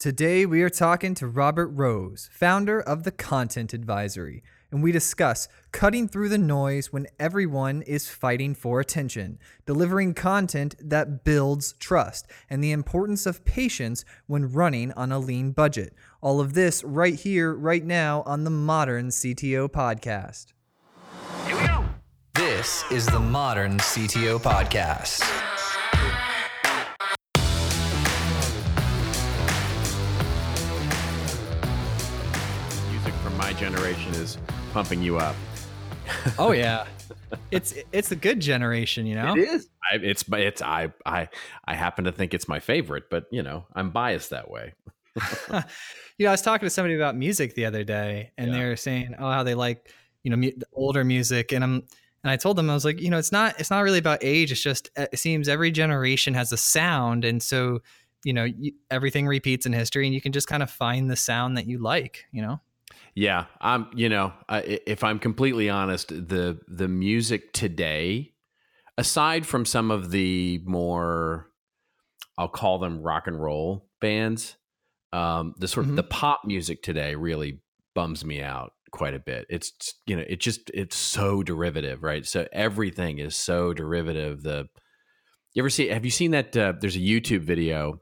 Today, we are talking to Robert Rose, founder of the Content Advisory, and we discuss cutting through the noise when everyone is fighting for attention, delivering content that builds trust, and the importance of patience when running on a lean budget. All of this right here, right now on the Modern CTO Podcast. Here we go. This is the Modern CTO Podcast. Generation is pumping you up. Oh yeah, it's it's a good generation, you know. It is. I, it's it's I I I happen to think it's my favorite, but you know I'm biased that way. you know, I was talking to somebody about music the other day, and Yeah. they were saying, "Oh, how they like you know mu- the older music," and I'm and I told them I was like, you know, it's not it's not really about age. It's just it seems every generation has a sound, and so you know you, everything repeats in history, and you can just kind of find the sound that you like. You know. Yeah, I'm. You know, I, if I'm completely honest, the the music today, aside from some of the more, I'll call them rock and roll bands, um, the sort of Mhm. the pop music today really bums me out quite a bit. It's you know, it just it's so derivative, right? So everything is so derivative. The you ever see? Have you seen that? Uh, there's a YouTube video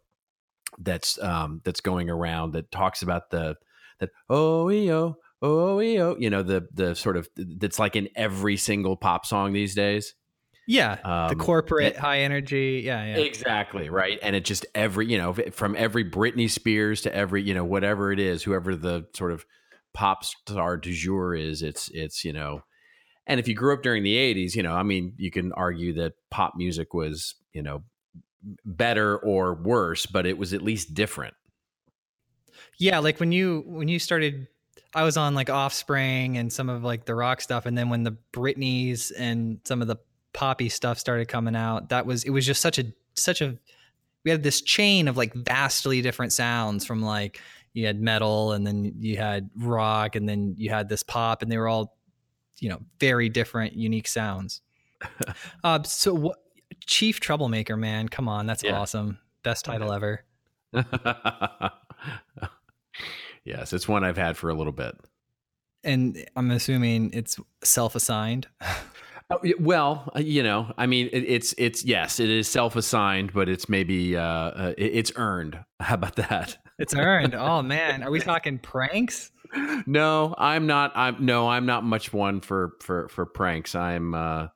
that's um, that's going around that talks about the that oh yo oh yo you know the the sort of that's like in every single pop song these days Yeah, um, the corporate it- high energy. Yeah, yeah. exactly right and it just every you know from every Britney Spears to every you know whatever it is whoever the sort of pop star du jour is it's it's you know and if you grew up during the 80s you know i mean you can argue that pop music was you know better or worse but it was at least different Yeah, like when you when you started I was on like Offspring and some of like the rock stuff and then when the Britneys and some of the poppy stuff started coming out, that was it was just such a such a we had this chain of like vastly different sounds from like you had metal and then you had rock and then you had this pop and they were all you know very different unique sounds. uh so what Chief Troublemaker man, come on, that's Yeah. awesome. Best title ever. yes, it's one I've had for a little bit. And I'm assuming it's self-assigned. Oh, well, uh, you know, I mean, it, it's it's yes, it is self-assigned, but it's maybe uh, uh, it- it's earned. How about that? It's earned. oh man, are we talking pranks? no, I'm not. I'm no, I'm not much one for for for pranks. I'm. uh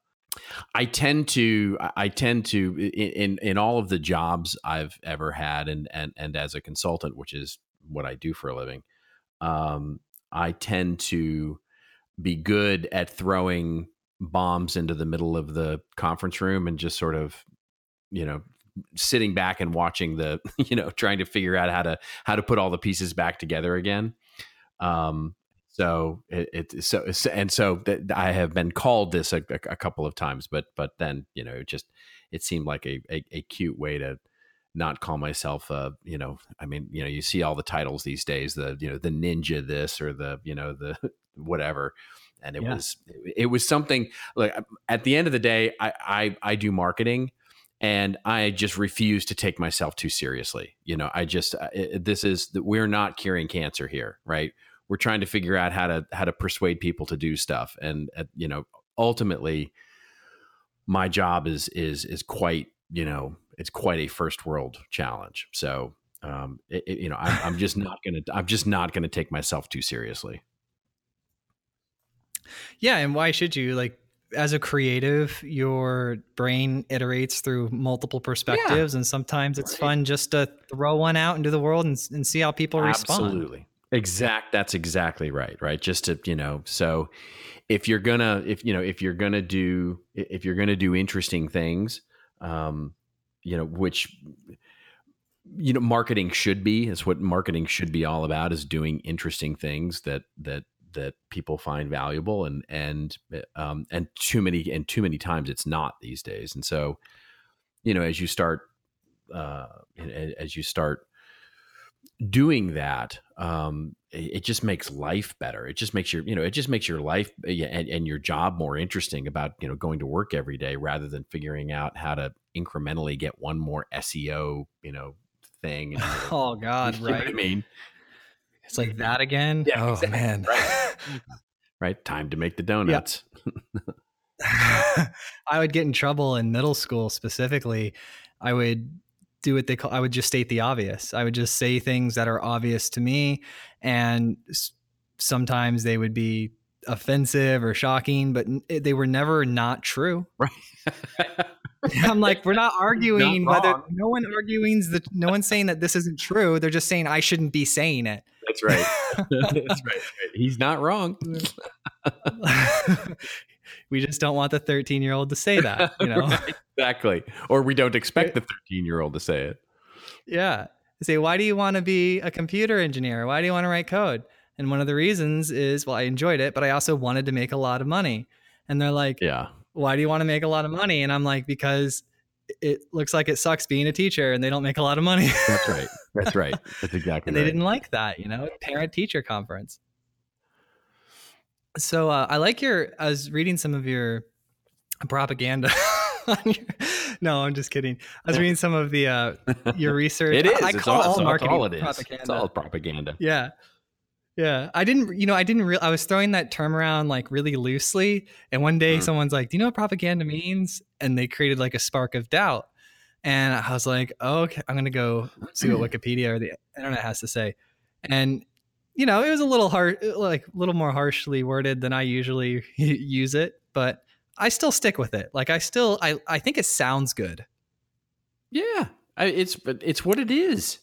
I tend to. I- tend to in in, in all of the jobs I've ever had, and and and as a consultant, which is what I do for a living. Um, I tend to be good at throwing bombs into the middle of the conference room and just sort of, you know, sitting back and watching the, you know, trying to figure out how to how to put all the pieces back together again. Um, so it, it so and so that I have been called this a, a, a couple of times, but but then you know it just it seemed like a, a, a cute way to not call myself a you know I mean you know you see all the titles these days the you know the ninja this or the you know the whatever and it Yeah. was it was something like at the end of the day I, I I do marketing and I just refuse to take myself too seriously. You know, I just uh, it, this is we're not curing cancer here, right? We're trying to figure out how to how to persuade people to do stuff, and uh, you know, ultimately, my job is is is quite you know it's quite a first world challenge. So, um, it, it- you know, I'm, I'm just not gonna I'm just not gonna take myself too seriously. Yeah, and why should you? Like as a creative, your brain iterates through multiple perspectives, and sometimes it's Right. fun just to throw one out into the world and, and see how people respond. Absolutely. Exact. That's exactly right. Right. Just to, you know, so if you're gonna, if, you know, if you're gonna do, if you're gonna do interesting things, um, you know, which, you know, marketing should be, is what marketing should be all about is doing interesting things that, that, that people find valuable and, and, um, and too many, and too many times it's not these days. And so, you know, as you start, uh, as you start doing that, um, it, just makes life better. It just makes your, you know, it just makes your life and, and your job more interesting about, you know, going to work every day rather than figuring out how to incrementally get one more SEO, you know, thing. And, oh God, you know right? what I mean, It's like mm-hmm. that again. Yeah, oh exactly, man. right. right? Time to make the donuts. I would get in trouble in middle school specifically. I would do what they call I would just state the obvious. I would just say things that are obvious to me and sometimes they would be offensive or shocking, but they were never not true. Right. I'm like, we're not arguing Not whether no one arguing that no one's saying that this isn't true. They're just saying I shouldn't be saying it. That's right. That's right. right. He's not wrong. we just don't want the 13 year old to say that, you know? Right, exactly. Or we don't expect the 13 year old to say it. Yeah. They say, why do you want to be a computer engineer? Why do you want to write code? And one of the reasons is, well, I enjoyed it, but I also wanted to make a lot of money. And they're like, Yeah. Why do you want to make a lot of money? And I'm like, because it looks like it sucks being a teacher and they don't make a lot of money. That's right. That's right. That's exactly and they didn't like that, you know, parent teacher conference. So uh, I like your, I was reading some of your propaganda. on your- no, I'm just kidding. I was reading some of the, uh, your research. It is. I it's call all, all all- marketing all it is. propaganda. It's all propaganda. Yeah. Yeah. I didn't, you know, I didn't real I was throwing that term around like really loosely. And one day Mhm. someone's like, Do you know what propaganda means? And they created like a spark of doubt. And I was like, oh, okay, I'm gonna go see what Wikipedia or the internet has to say. And you know, it was a little hard like a little more harshly worded than I usually use it, but I still stick with it. Like I still I, I think it sounds good. Yeah, I, it's but it's what it is.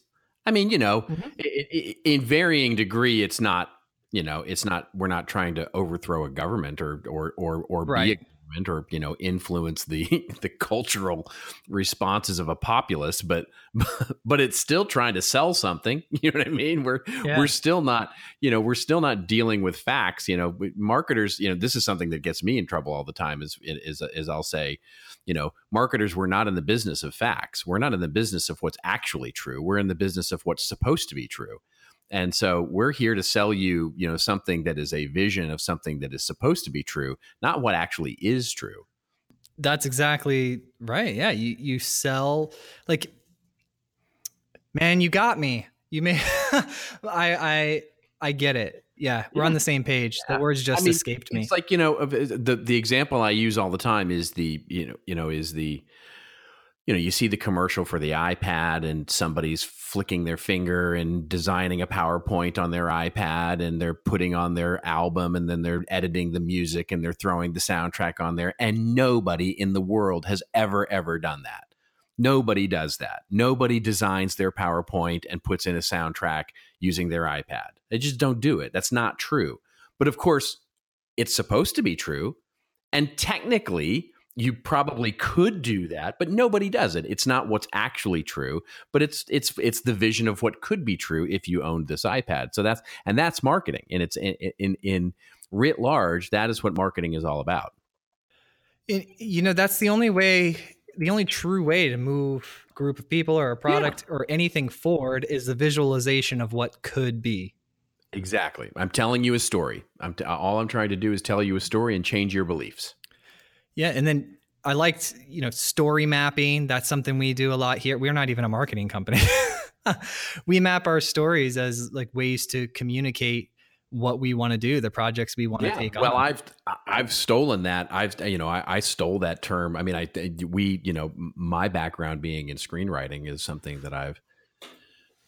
I mean, you know, Mhm. i i in varying degree, it's not. You know, it's not. We're not trying to overthrow a government or or or or be a Right. Government or you know influence the the cultural responses of a populace, but but it's still trying to sell something. You know what I mean? We're Yeah. we're still not. You know, we're still not dealing with facts. You know, marketers. You know, this is something that gets me in trouble all the time. Is is is I'll say you know, marketers, we're not in the business of facts. We're not in the business of what's actually true. We're in the business of what's supposed to be true. And so we're here to sell you, you know, something that is a vision of something that is supposed to be true, not what actually is true. That's exactly right. Yeah, you you sell like man, you got me. You may I I I get it. Yeah, we're on the same page. The words just I mean, escaped me. It's like you know uh, the the example I use all the time is the you know you know is the you know you see the commercial for the iPad and somebody's flicking their finger and designing a PowerPoint on their iPad and they're putting on their album and then they're editing the music and they're throwing the soundtrack on there and nobody in the world has ever ever done that. Nobody does that. Nobody designs their PowerPoint and puts in a soundtrack using their iPad. They just don't do it. That's not true. But of course, it's supposed to be true. And technically, you probably could do that, but nobody does it. It's not what's actually true, but it's it's it's the vision of what could be true if you owned this iPad. So that's and that's marketing. And it's in in, in writ large, that is what marketing is all about. It- you know, that's the only way the only true way to move a group of people or a product or anything forward is the visualization of what could be. Exactly. I'm telling you a story. I'm t- all I'm trying to do is tell you a story and change your beliefs. Yeah, and then I liked, you know, story mapping. That's something we do a lot here. We're not even a marketing company. we map our stories as like ways to communicate what we want to do, the projects we want to take well, on. Well, I've I've stolen that. I've you know I, I stole that term. I mean, I we you know my background being in screenwriting is something that I've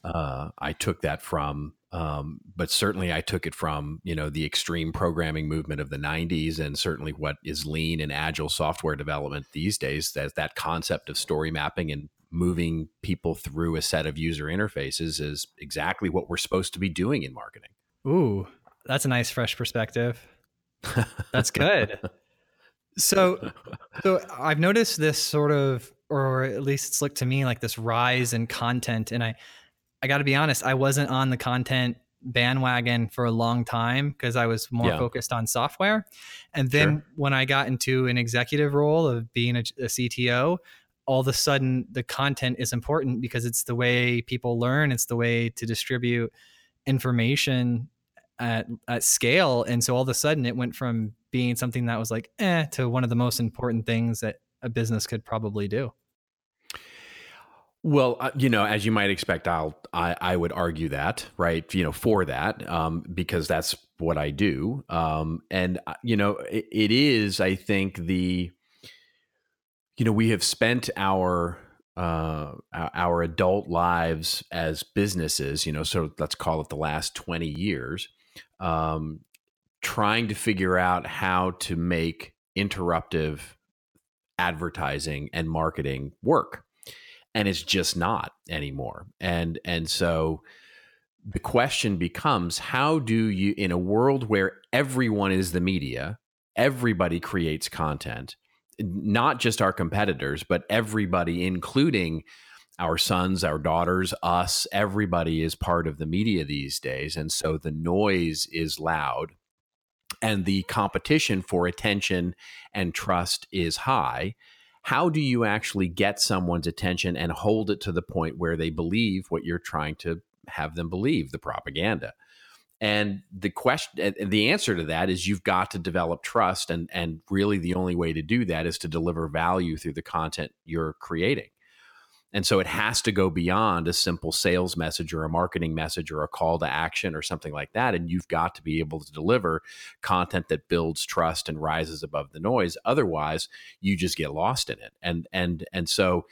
uh, I took that from. Um, but certainly, I took it from you know the extreme programming movement of the '90s, and certainly what is lean and agile software development these days. That that concept of story mapping and moving people through a set of user interfaces is exactly what we're supposed to be doing in marketing. Ooh, that's a nice fresh perspective. That's good. So, so I've noticed this sort of, or at least it's looked to me like this rise in content, and I, I got to be honest, I wasn't on the content bandwagon for a long time because I was more Yeah. focused on software, and then Sure. when I got into an executive role of being a, a CTO, all of a sudden the content is important because it's the way people learn, it's the way to distribute information at at scale and so all of a sudden it went from being something that was like eh to one of the most important things that a business could probably do Well, uh, you know, as you might expect, I'll I, I would argue that, right? You know, for that, um, because that's what I do, um, and uh, you know, it, it is. I think the, you know, we have spent our uh, our adult lives as businesses, you know, so let's call it the last twenty years, um, trying to figure out how to make interruptive advertising and marketing work and it's just not anymore. And and so the question becomes how do you in a world where everyone is the media everybody creates content not just our competitors but everybody including our sons our daughters us everybody is part of the media these days. And so the noise is loud and the competition for attention and trust is high how do you actually get someone's attention and hold it to the point where they believe what you're trying to have them believe the propaganda? And the question the answer to that is you've got to develop trust and and really the only way to do that is to deliver value through the content you're creating and so it has to go beyond a simple sales message or a marketing message or a call to action or something like that. And you've got to be able to deliver content that builds trust and rises above the noise. Otherwise, you just get lost in it. And and and so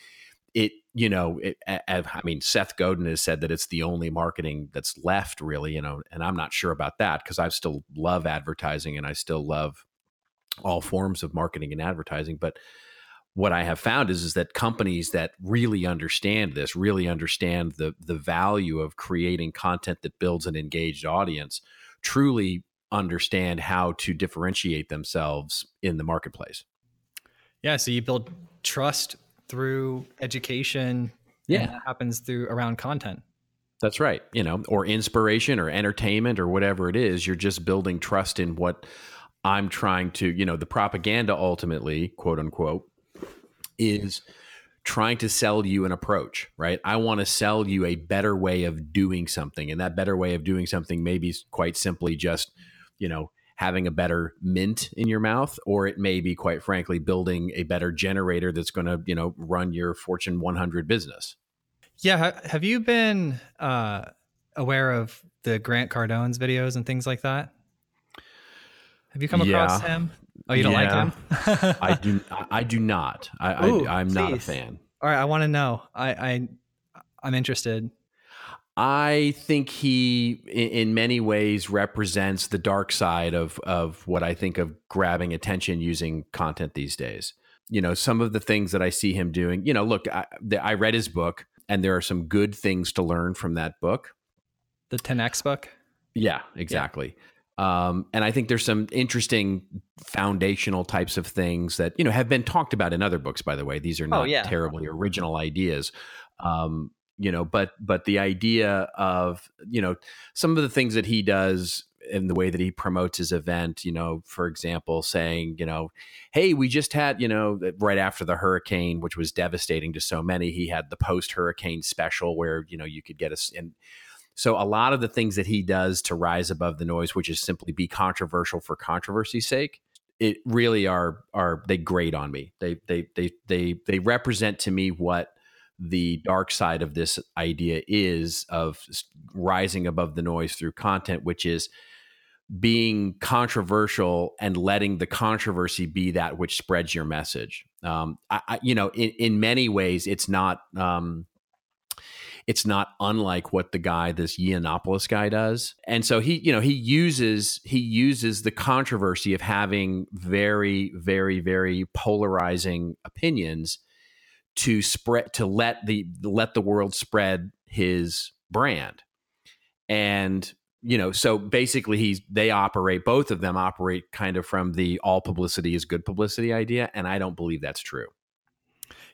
it you know it, I mean Seth Godin has said that it's the only marketing that's left really you know and I'm not sure about that because I still love advertising and I still love all forms of marketing and advertising but what I have found is is that companies that really understand this, really understand the the value of creating content that builds an engaged audience, truly understand how to differentiate themselves in the marketplace. Yeah, so you build trust through education. Yeah, that happens through around content. That's right. You know, or inspiration or entertainment or whatever it is. You're just building trust in what I'm trying to, you know, the propaganda ultimately, quote unquote, is trying to sell you an approach, right? I want to sell you a better way of doing something. And that better way of doing something may be quite simply just, you know, having a better mint in your mouth, or it may be quite frankly building a better generator that's going to, you know, run your Fortune 100 business. Yeah. Have you been uh, aware of the Grant Cardone's videos and things like that? Have you come across him? Oh, you don't yeah. like him? I do. I do not. I, Ooh, I am not a fan. All right, I want to know. I, I I'm interested. I think he, in many ways, represents the dark side of of what I think of grabbing attention using content these days. You know, some of the things that I see him doing. You know, look, I, the, I read his book, and there are some good things to learn from that book. The 10x book. Yeah, exactly. Yeah. Um, and I think there's some interesting foundational types of things that you know have been talked about in other books. By the way, these are oh, not oh, yeah. terribly original ideas. Um, you know, but but the idea of you know some of the things that he does in the way that he promotes his event, you know, for example, saying, you know, hey, we just had, you know, right after the hurricane, which was devastating to so many, he had the post hurricane special where, you know, you could get us and so a lot of the things that he does to rise above the noise, which is simply be controversial for controversy's sake, it really are are they grate on me. They they they they they represent to me what the dark side of this idea is of rising above the noise through content, which is being controversial and letting the controversy be that which spreads your message. Um, I, I, you know, in, in many ways, it's not um, it's not unlike what the guy, this Yiannopoulos guy does. And so he, you know, he uses he uses the controversy of having very, very, very polarizing opinions to spread to let the let the world spread his brand. And you know, so basically he's they operate both of them operate kind of from the all publicity is good publicity idea and I don't believe that's true.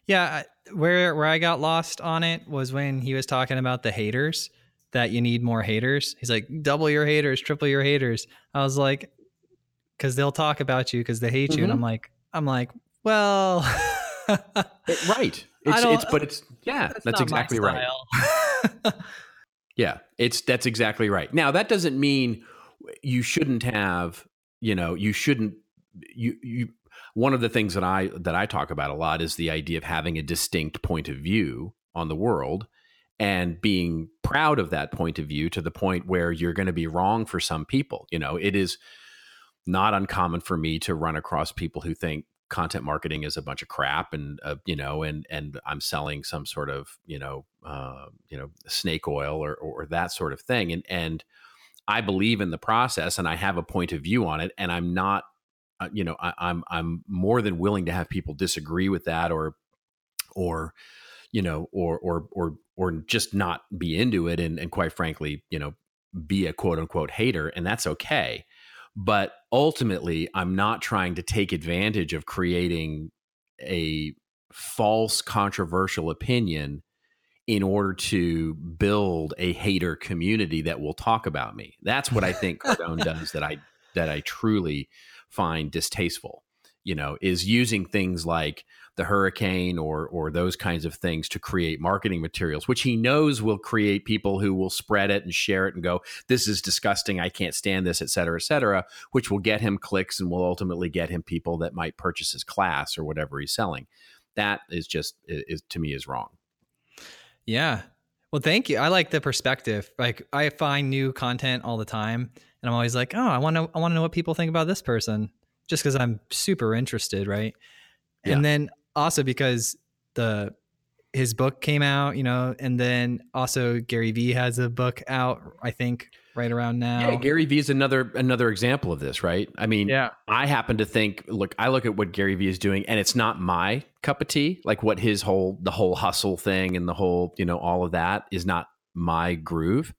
Yeah, where where I got lost on it was when he was talking about the haters that you need more haters. He's like double your haters, triple your haters. I was like cuz they'll talk about you cuz they hate mm-hmm. you and I'm like I'm like, well, right. It's it's but it's yeah, that's, that's exactly right. yeah, it's that's exactly right. Now, that doesn't mean you shouldn't have, you know, you shouldn't you you one of the things that I that I talk about a lot is the idea of having a distinct point of view on the world and being proud of that point of view to the point where you're going to be wrong for some people. You know, it is not uncommon for me to run across people who think content marketing is a bunch of crap and uh, you know and and I'm selling some sort of you know uh, you know snake oil or or that sort of thing and and I believe in the process and I have a point of view on it and I'm not uh, you know I, I'm I'm more than willing to have people disagree with that or or you know or or or or just not be into it and and quite frankly you know be a quote unquote hater and that's okay but ultimately, I'm not trying to take advantage of creating a false controversial opinion in order to build a hater community that will talk about me. That's what I think Cardone does that I that I truly find distasteful. You know, is using things like the hurricane or or those kinds of things to create marketing materials which he knows will create people who will spread it and share it and go this is disgusting. I can't stand this et cetera et cetera which will get him clicks and will ultimately get him people that might purchase his class or whatever he's selling. That is just is to me is wrong. Yeah well thank you. I like the perspective. Like i find new content all the time and i'm always like oh i want to i want to know what people think about this person just because i'm super interested right? Yeah. and then also because the his book came out, you know, and then also Gary Vee has a book out, I think, right around now. Yeah, Gary Vee is another another example of this, right? I mean, yeah. I happen to think, look, I look at what Gary Vee is doing, and it's not my cup of tea. Like what his whole the whole hustle thing and the whole, you know, all of that is not my groove.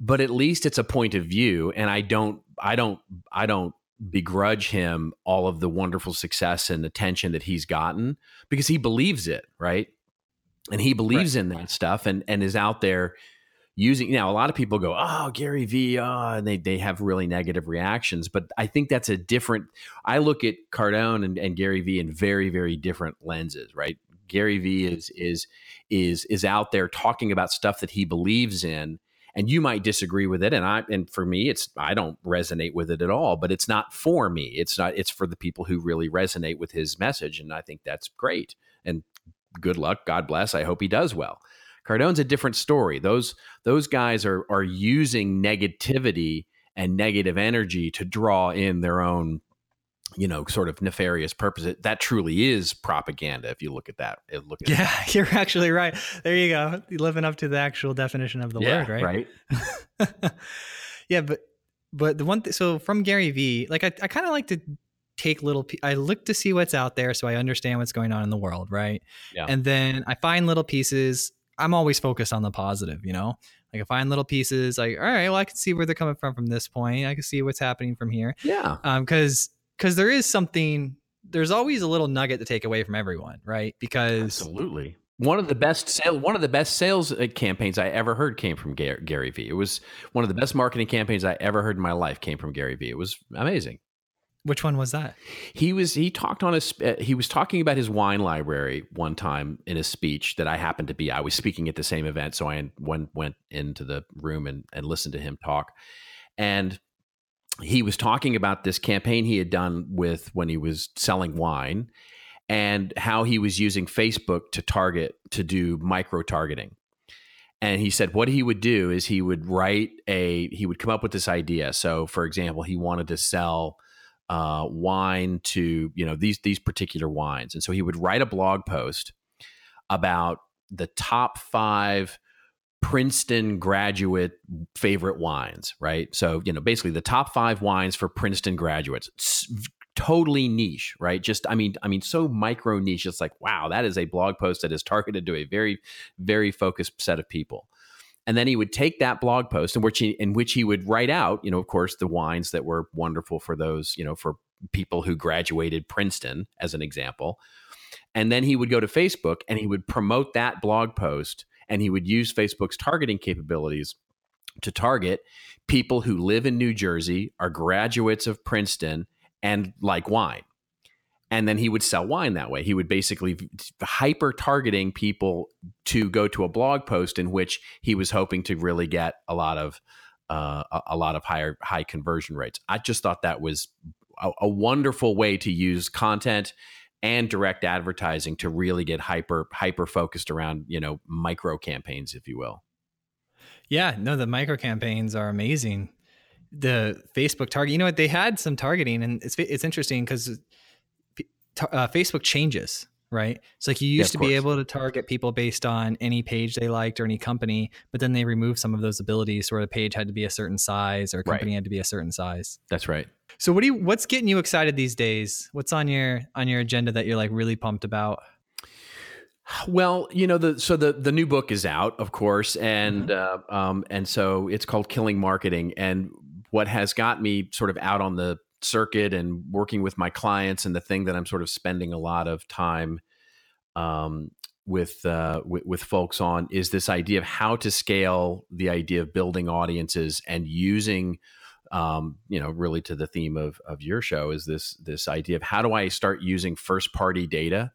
But at least it's a point of view, and I don't, I don't, I don't begrudge him all of the wonderful success and attention that he's gotten because he believes it, right? And he believes right. in that stuff and and is out there using now a lot of people go, "Oh, Gary Vee," oh, and they they have really negative reactions, but I think that's a different I look at Cardone and, and Gary Vee in very very different lenses, right? Gary Vee is is is is out there talking about stuff that he believes in and you might disagree with it and i and for me it's i don't resonate with it at all but it's not for me it's not it's for the people who really resonate with his message and i think that's great good luck god bless i hope he does well cardone's a different story those those guys are are using negativity and negative energy to draw in their own you know, sort of nefarious purpose. That truly is propaganda. If you look at that, eh, look at yeah, that. you're actually right. There you go. You're living up to the actual definition of the yeah, word, right? Right. yeah, but but the one th- so from Gary Vee, like I, I kind of like to take little. I look to see what's out there, so I understand what's going on in the world, right? Yeah. And then I find little pieces. I'm always focused on the positive, you know. Like I find little pieces, like all right, well I can see where they're coming from from this point. I can see what's happening from here. Yeah. Um, because because there is something there's always a little nugget to take away from everyone right because absolutely one of the best sales one of the best sales uh, campaigns i ever heard came from gary, gary vee it was one of the best marketing campaigns i ever heard in my life came from gary vee it was amazing which one was that he was he talked on his uh, he was talking about his wine library one time in a speech that i happened to be i was speaking at the same event so i went went into the room and, and listened to him talk and he was talking about this campaign he had done with when he was selling wine and how he was using Facebook to target to do micro targeting. And he said what he would do is he would write a he would come up with this idea. So for example, he wanted to sell uh, wine to you know these these particular wines, and so he would write a blog post about the top five Princeton graduate favorite wines, right? So, you know, basically the top five wines for Princeton graduates. It's totally niche, right? Just, I mean, I mean, so micro niche. It's like, wow, that is a blog post that is targeted to a very, very focused set of people. And then he would take that blog post in which he, in which he would write out, you know, of course, the wines that were wonderful for those, you know, for people who graduated Princeton, as an example. And then he would go to Facebook and he would promote that blog post and he would use Facebook's targeting capabilities to target people who live in New Jersey, are graduates of Princeton, and like wine. And then he would sell wine that way. He would basically hyper targeting people to go to a blog post in which he was hoping to really get a lot of uh, a lot of higher high conversion rates. I just thought that was a, a wonderful way to use content and direct advertising to really get hyper hyper focused around you know micro campaigns if you will yeah no the micro campaigns are amazing the facebook target you know what they had some targeting and it's it's interesting because uh, facebook changes right? It's like you used yeah, to be able to target people based on any page they liked or any company, but then they removed some of those abilities where the page had to be a certain size or a company right. had to be a certain size. That's right. So what do you what's getting you excited these days? What's on your on your agenda that you're like really pumped about? Well, you know the so the the new book is out, of course, and mm-hmm. uh, um, and so it's called Killing Marketing. And what has got me sort of out on the circuit and working with my clients and the thing that I'm sort of spending a lot of time um, with, uh, with, with folks on is this idea of how to scale the idea of building audiences and using um, you know really to the theme of of your show is this this idea of how do I start using first party data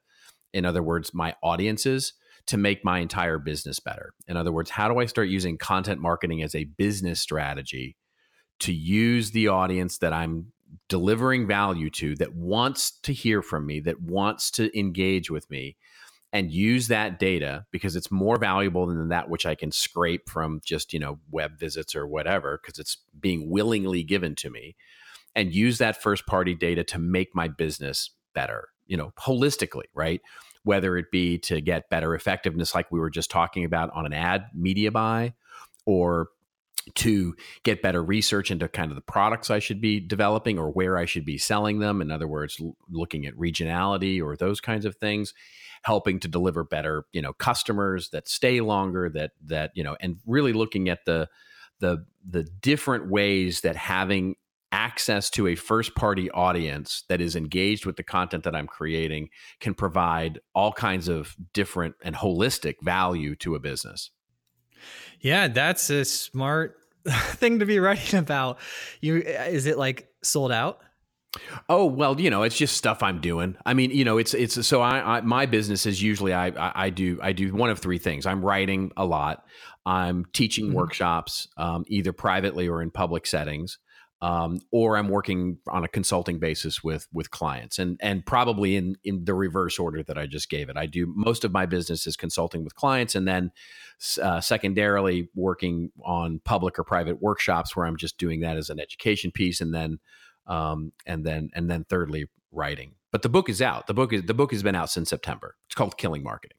in other words my audiences to make my entire business better? In other words how do I start using content marketing as a business strategy to use the audience that I'm delivering value to that wants to hear from me, that wants to engage with me, and use that data because it's more valuable than that which I can scrape from just, you know, web visits or whatever, because it's being willingly given to me, and use that first party data to make my business better, you know, holistically, right? Whether it be to get better effectiveness, like we were just talking about on an ad media buy, or to get better research into kind of the products I should be developing or where I should be selling them. In other words, l- looking at regionality or those kinds of things, helping to deliver better, you know, customers that stay longer, that that you know, and really looking at the the the different ways that having access to a first party audience that is engaged with the content that I'm creating can provide all kinds of different and holistic value to a business. Yeah, that's a smart thing to be writing about. You is it like sold out? Oh well, you know, it's just stuff I'm doing. I mean, you know, it's it's so I, I my business is usually I, I, I do I do one of three things. I'm writing a lot. I'm teaching mm-hmm. workshops, um, either privately or in public settings um, or I'm working on a consulting basis with with clients, and and probably in in the reverse order that I just gave it. I do most of my business is consulting with clients, and then uh, secondarily working on public or private workshops where I'm just doing that as an education piece, and then um, and then and then thirdly writing. But the book is out. The book is the book has been out since September. It's called Killing Marketing.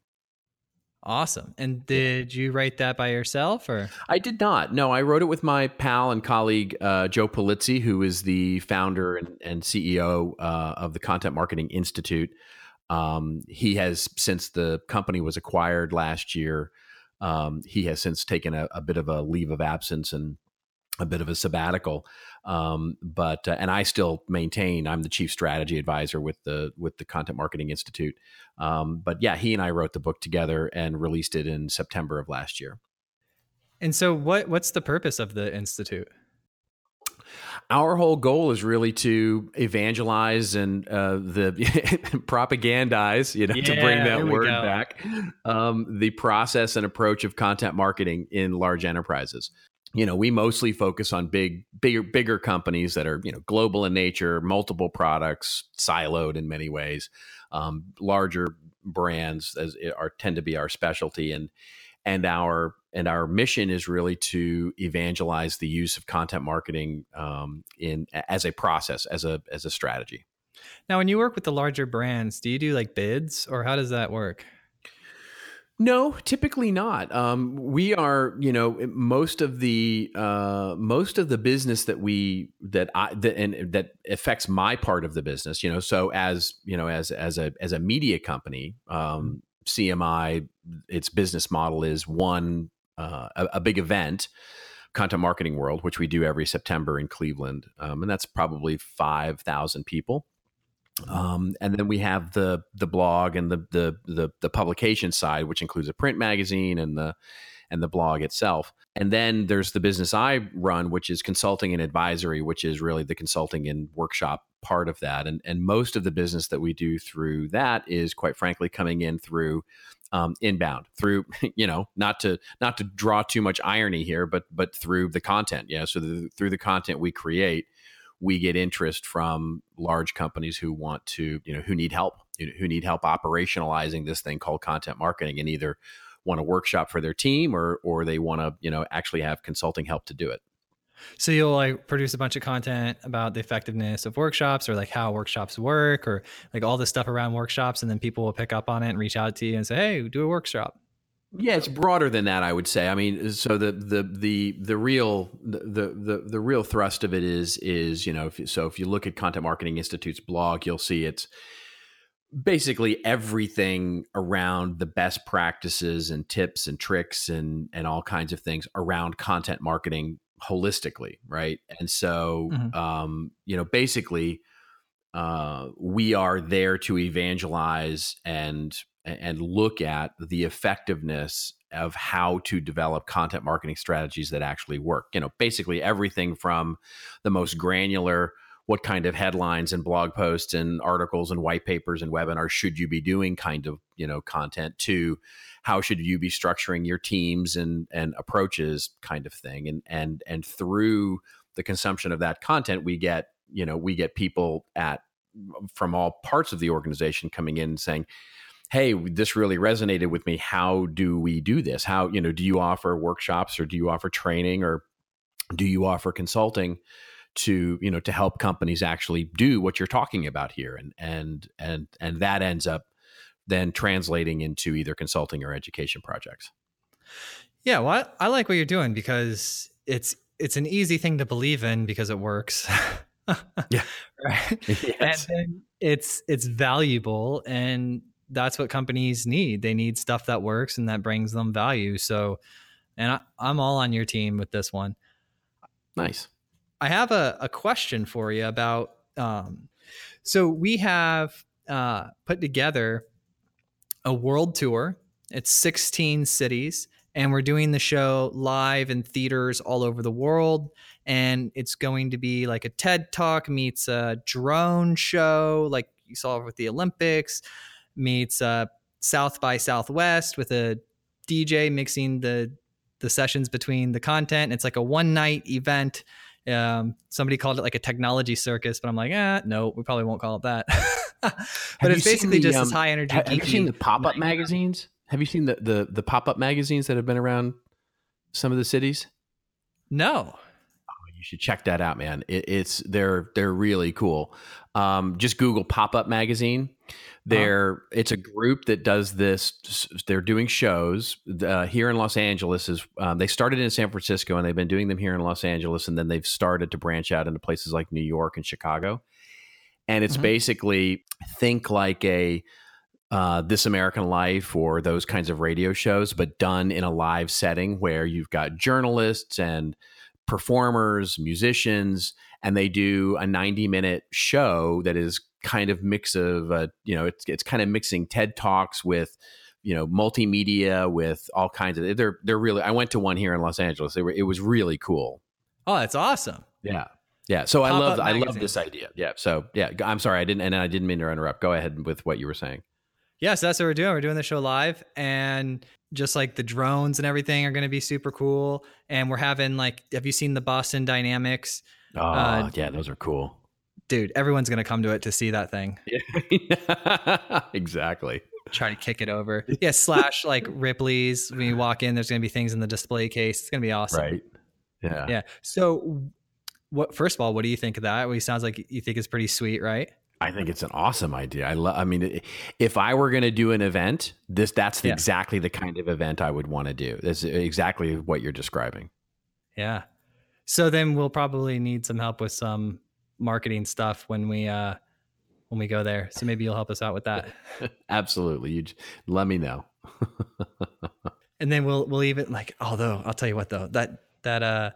Awesome. And did you write that by yourself or? I did not. No, I wrote it with my pal and colleague, uh, Joe Pulizzi, who is the founder and, and CEO uh, of the Content Marketing Institute. Um, he has, since the company was acquired last year, um, he has since taken a, a, bit of a leave of absence and a bit of a sabbatical. Um, but uh, and I still maintain I'm the chief strategy advisor with the with the Content Marketing Institute. Um, but yeah, he and I wrote the book together and released it in September of last year. And so, what what's the purpose of the institute? Our whole goal is really to evangelize and uh, the propagandize, you know, yeah, to bring that word back, um, the process and approach of content marketing in large enterprises you know we mostly focus on big bigger bigger companies that are you know global in nature multiple products siloed in many ways. Um, larger brands as are tend to be our specialty and and our and our mission is really to evangelize the use of content marketing um, in as a process as a as a strategy. Now when you work with the larger brands do you do like bids or how does that work no, typically not. Um, we are, you know, most of the uh, most of the business that we that I that and that affects my part of the business. You know, so as you know, as as a as a media company, um, CMI, its business model is one uh, a, a, big event, Content Marketing World, which we do every September in Cleveland, um, and that's probably five thousand people. Um, and then we have the the blog and the, the the the publication side, which includes a print magazine and the and the blog itself. And then there's the business I run, which is consulting and advisory, which is really the consulting and workshop part of that. And and most of the business that we do through that is quite frankly coming in through um, inbound through you know not to not to draw too much irony here, but but through the content. Yeah, so the, through the content we create we get interest from large companies who want to, you know, who need help, who need help operationalizing this thing called content marketing and either want a workshop for their team or or they want to, you know, actually have consulting help to do it. So you'll like produce a bunch of content about the effectiveness of workshops or like how workshops work or like all the stuff around workshops and then people will pick up on it and reach out to you and say, "Hey, do a workshop." Yeah, it's broader than that. I would say. I mean, so the the the the real the the the real thrust of it is is you know if, so if you look at Content Marketing Institute's blog, you'll see it's basically everything around the best practices and tips and tricks and and all kinds of things around content marketing holistically, right? And so, mm-hmm. um, you know, basically, uh, we are there to evangelize and and look at the effectiveness of how to develop content marketing strategies that actually work. You know, basically everything from the most granular what kind of headlines and blog posts and articles and white papers and webinars should you be doing kind of, you know, content to how should you be structuring your teams and and approaches kind of thing. And and and through the consumption of that content we get, you know, we get people at from all parts of the organization coming in and saying, hey this really resonated with me how do we do this? How you know do you offer workshops or do you offer training or do you offer consulting to you know to help companies actually do what you're talking about here? And and and and that ends up then translating into either consulting or education projects. Yeah well i, I like what you're doing because it's it's an easy thing to believe in because it works. Yeah. Right? Yes. and it's it's valuable and that's what companies need. They need stuff that works and that brings them value. So, and I, I'm all on your team with this one. Nice. I have a, a question for you about. Um, so we have uh, put together a world tour. It's 16 cities, and we're doing the show live in theaters all over the world. And it's going to be like a TED Talk meets a drone show, like you saw with the Olympics meets uh, South by Southwest with a DJ mixing the the sessions between the content. It's like a one night event. Um, somebody called it like a technology circus, but I'm like, ah, no, we probably won't call it that. but it's basically the, just um, this high energy. Have, have you seen the pop up magazines? Have you seen the the, the pop up magazines that have been around some of the cities? No. Oh, you should check that out, man. It, it's they're they're really cool. Um, just Google pop up magazine. Uh-huh. They're it's a group that does this. They're doing shows uh, here in Los Angeles. Is um, they started in San Francisco and they've been doing them here in Los Angeles, and then they've started to branch out into places like New York and Chicago. And it's mm-hmm. basically think like a uh, This American Life or those kinds of radio shows, but done in a live setting where you've got journalists and performers, musicians, and they do a 90 minute show that is kind of mix of uh, you know it's it's kind of mixing TED talks with you know multimedia with all kinds of they're they're really I went to one here in Los Angeles. They were it was really cool. Oh, that's awesome. Yeah. Yeah. So Pop I love I love this idea. Yeah. So yeah, I'm sorry I didn't and I didn't mean to interrupt. Go ahead with what you were saying. Yes, yeah, so that's what we're doing. We're doing the show live and just like the drones and everything are going to be super cool. And we're having like, have you seen the Boston Dynamics? Oh, uh, yeah, those are cool dude, everyone's gonna come to it to see that thing. Yeah. exactly. Try to kick it over. Yeah, slash like Ripley's. When you walk in, there's gonna be things in the display case. It's gonna be awesome. Right. Yeah. Yeah. So, what? First of all, what do you think of that? Well, it sounds like you think it's pretty sweet, right? I think it's an awesome idea. I love. I mean, if I were going to do an event, this that's the, yeah. exactly the kind of event I would want to do. That's exactly what you're describing. Yeah. So then we'll probably need some help with some marketing stuff when we uh when we go there. So maybe you'll help us out with that. Absolutely. You let me know. and then we'll we'll even like although I'll tell you what though that that uh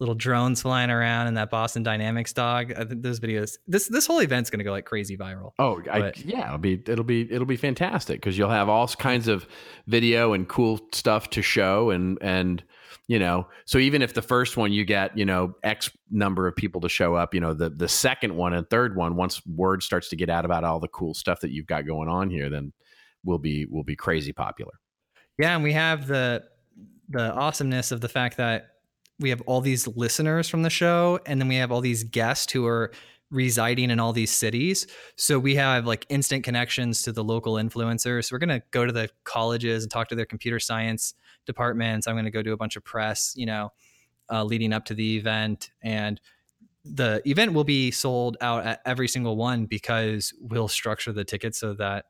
little drones flying around and that Boston Dynamics dog. I think those videos. This this whole event's going to go like crazy viral. Oh, I, yeah, it'll be it'll be it'll be fantastic because you'll have all kinds of video and cool stuff to show and and you know so even if the first one you get you know x number of people to show up you know the the second one and third one once word starts to get out about all the cool stuff that you've got going on here then will be will be crazy popular. Yeah and we have the the awesomeness of the fact that we have all these listeners from the show and then we have all these guests who are residing in all these cities. So we have like instant connections to the local influencers. So we're going to go to the colleges and talk to their computer science departments. I'm going to go do a bunch of press, you know, uh, leading up to the event. And the event will be sold out at every single one because we'll structure the tickets so that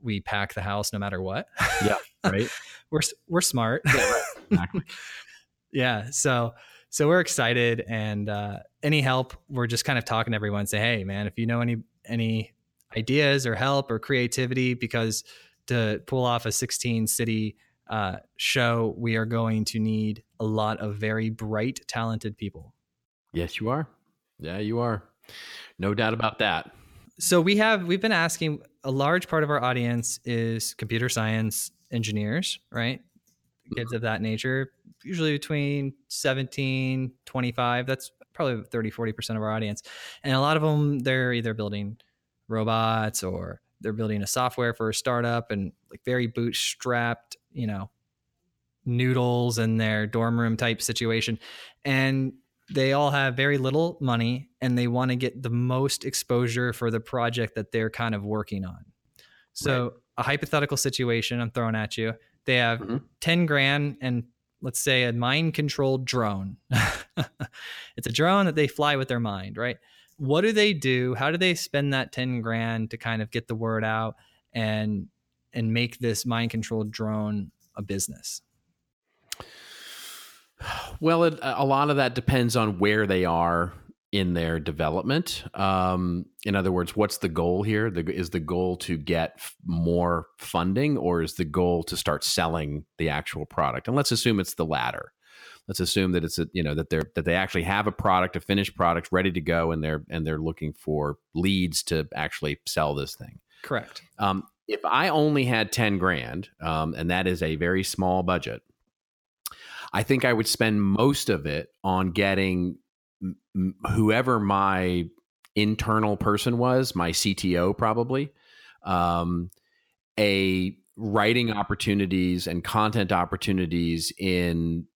we pack the house no matter what. Yeah, right. we're we're smart. Yeah, right. Exactly. yeah, so so we're excited and uh, any help we're just kind of talking to everyone say hey man if you know any any ideas or help or creativity because to pull off a 16 city uh, show we are going to need a lot of very bright talented people. Yes you are. Yeah you are. No doubt about that. So we have we've been asking a large part of our audience is computer science engineers right kids of that nature, usually between 17, 25. That's probably 30, 40% of our audience. And a lot of them, they're either building robots or they're building a software for a startup and like very bootstrapped, you know, noodles in their dorm room type situation. And they all have very little money and they want to get the most exposure for the project that they're kind of working on. So, right. a hypothetical situation I'm throwing at you they have mm-hmm. 10 grand and let's say a mind controlled drone. it's a drone that they fly with their mind, right? What do they do? How do they spend that 10 grand to kind of get the word out and and make this mind controlled drone a business? Well, it, a lot of that depends on where they are in their development. Um, in other words, what's the goal here? The, is the goal to get f- more funding, or is the goal to start selling the actual product? And let's assume it's the latter. Let's assume that it's a, you know that they're that they actually have a product, a finished product, ready to go, and they're and they're looking for leads to actually sell this thing. Correct. Um, if I only had ten grand, um, and that is a very small budget, I think I would spend most of it on getting whoever my internal person was, my CTO probably, um, a writing opportunities and content opportunities in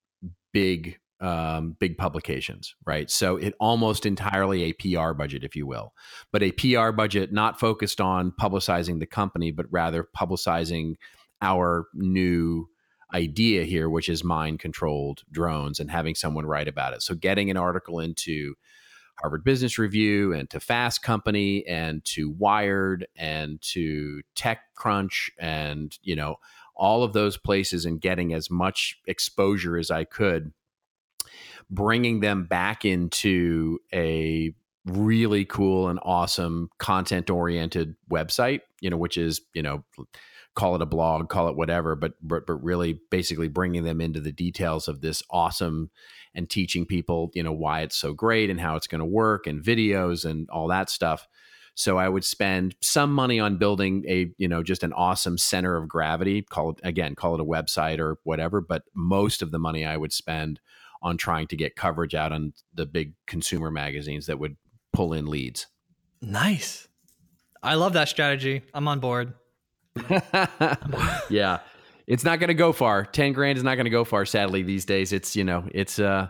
big um, big publications, right? So it almost entirely a PR budget, if you will, but a PR budget not focused on publicizing the company, but rather publicizing our new idea here, which is mind controlled drones and having someone write about it. So getting an article into Harvard Business Review and to Fast Company and to Wired and to TechCrunch and, you know, all of those places and getting as much exposure as I could, bringing them back into a really cool and awesome content oriented website, you know, which is, you know, call it a blog, call it whatever, but, but but really basically bringing them into the details of this awesome and teaching people, you know, why it's so great and how it's going to work and videos and all that stuff. So I would spend some money on building a, you know, just an awesome center of gravity, call it again, call it a website or whatever, but most of the money I would spend on trying to get coverage out on the big consumer magazines that would pull in leads. Nice. I love that strategy. I'm on board. yeah. It's not going to go far. 10 grand is not going to go far sadly these days. It's, you know, it's uh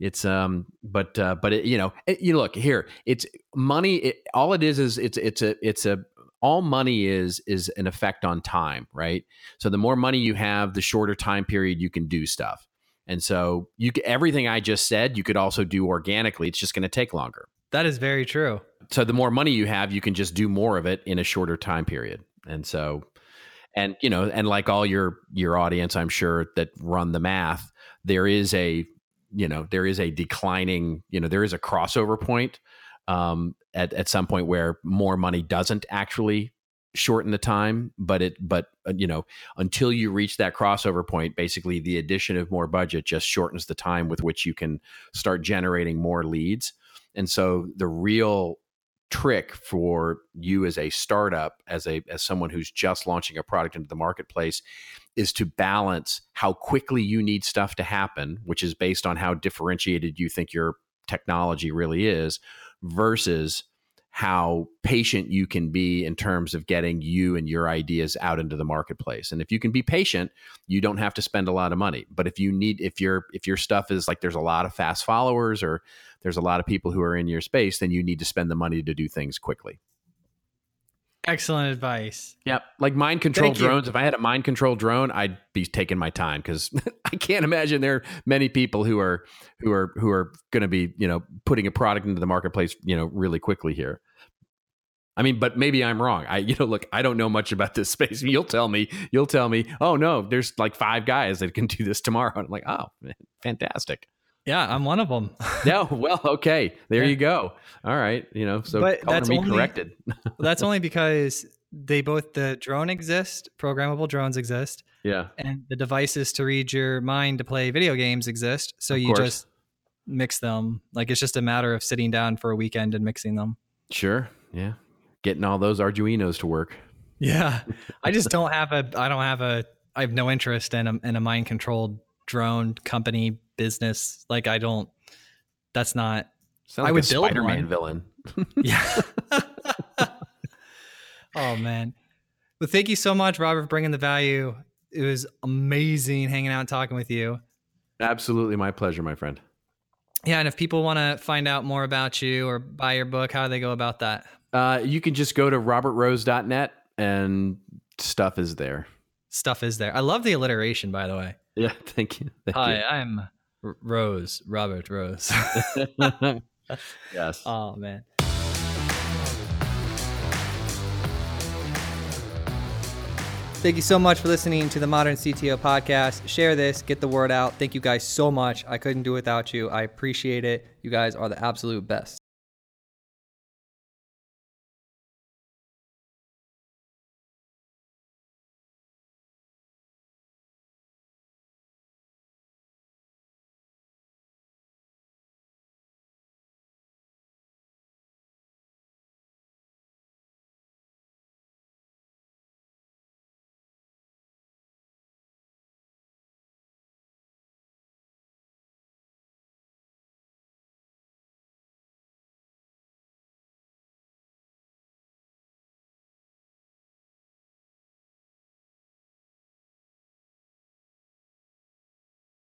it's um but uh but it, you know, it, you look here. It's money it, all it is is it's it's a it's a all money is is an effect on time, right? So the more money you have, the shorter time period you can do stuff. And so you everything I just said, you could also do organically. It's just going to take longer. That is very true. So the more money you have, you can just do more of it in a shorter time period. And so, and you know, and like all your your audience, I'm sure that run the math, there is a you know there is a declining you know there is a crossover point um, at at some point where more money doesn't actually shorten the time but it but uh, you know until you reach that crossover point basically the addition of more budget just shortens the time with which you can start generating more leads. And so the real trick for you as a startup as a as someone who's just launching a product into the marketplace is to balance how quickly you need stuff to happen which is based on how differentiated you think your technology really is versus how patient you can be in terms of getting you and your ideas out into the marketplace. And if you can be patient, you don't have to spend a lot of money. But if you need if your if your stuff is like there's a lot of fast followers or there's a lot of people who are in your space, then you need to spend the money to do things quickly. Excellent advice. Yep. Like mind control Thank you. drones. If I had a mind control drone, I'd be taking my time because I can't imagine there are many people who are who are who are going to be you know putting a product into the marketplace you know really quickly here. I mean, but maybe I'm wrong. I you know look, I don't know much about this space. You'll tell me. You'll tell me. Oh no, there's like five guys that can do this tomorrow. And I'm like, oh, fantastic. Yeah, I'm one of them. No, well, okay, there Yeah. you go. All right, you know, so But that's me only- corrected. That's only because they both the drone exist, programmable drones exist, yeah, and the devices to read your mind to play video games exist. So Of you course. just mix them. Like it's just a matter of sitting down for a weekend and mixing them. sure, yeah, getting all those Arduinos to work. Yeah. I just don't have a I don't have a I have no interest in a in a mind controlled drone company business. Like I don't that's not Sound I like would a build Spider-Man one. villain. yeah. oh man. Well, thank you so much, Robert, for bringing the value. It was amazing hanging out and talking with you. Absolutely, my pleasure, my friend. Yeah, and if people want to find out more about you or buy your book, how do they go about that? Uh, you can just go to robertrose.net and stuff is there. Stuff is there. I love the alliteration, by the way. Yeah, thank you. Thank Hi, I'm Rose, Robert Rose. yes. oh man. Thank you so much for listening to the Modern CTO podcast. Share this, get the word out. Thank you guys so much. I couldn't do it without you. I appreciate it. You guys are the absolute best.